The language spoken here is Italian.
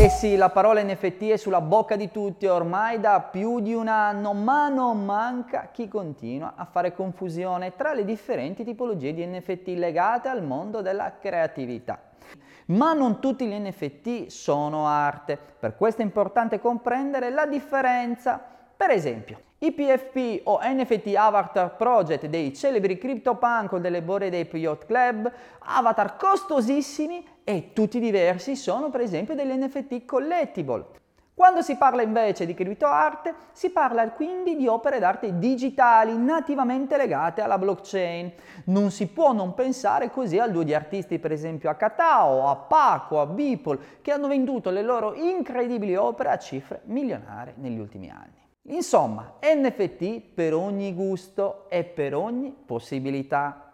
Eh sì, la parola NFT è sulla bocca di tutti ormai da più di un anno, ma non manca chi continua a fare confusione tra le differenti tipologie di NFT legate al mondo della creatività. Ma non tutti gli NFT sono arte, per questo è importante comprendere la differenza. Per esempio, i PFP o NFT Avatar Project dei celebri CryptoPunk o delle Bored Ape Yacht Club, avatar costosissimi e tutti diversi sono per esempio degli NFT collectible. Quando si parla invece di criptoarte, si parla quindi di opere d'arte digitali nativamente legate alla blockchain. Non si può non pensare così al duo di artisti, per esempio a Katao, a Paco, a Beeple, che hanno venduto le loro incredibili opere a cifre milionarie negli ultimi anni. Insomma, NFT per ogni gusto e per ogni possibilità.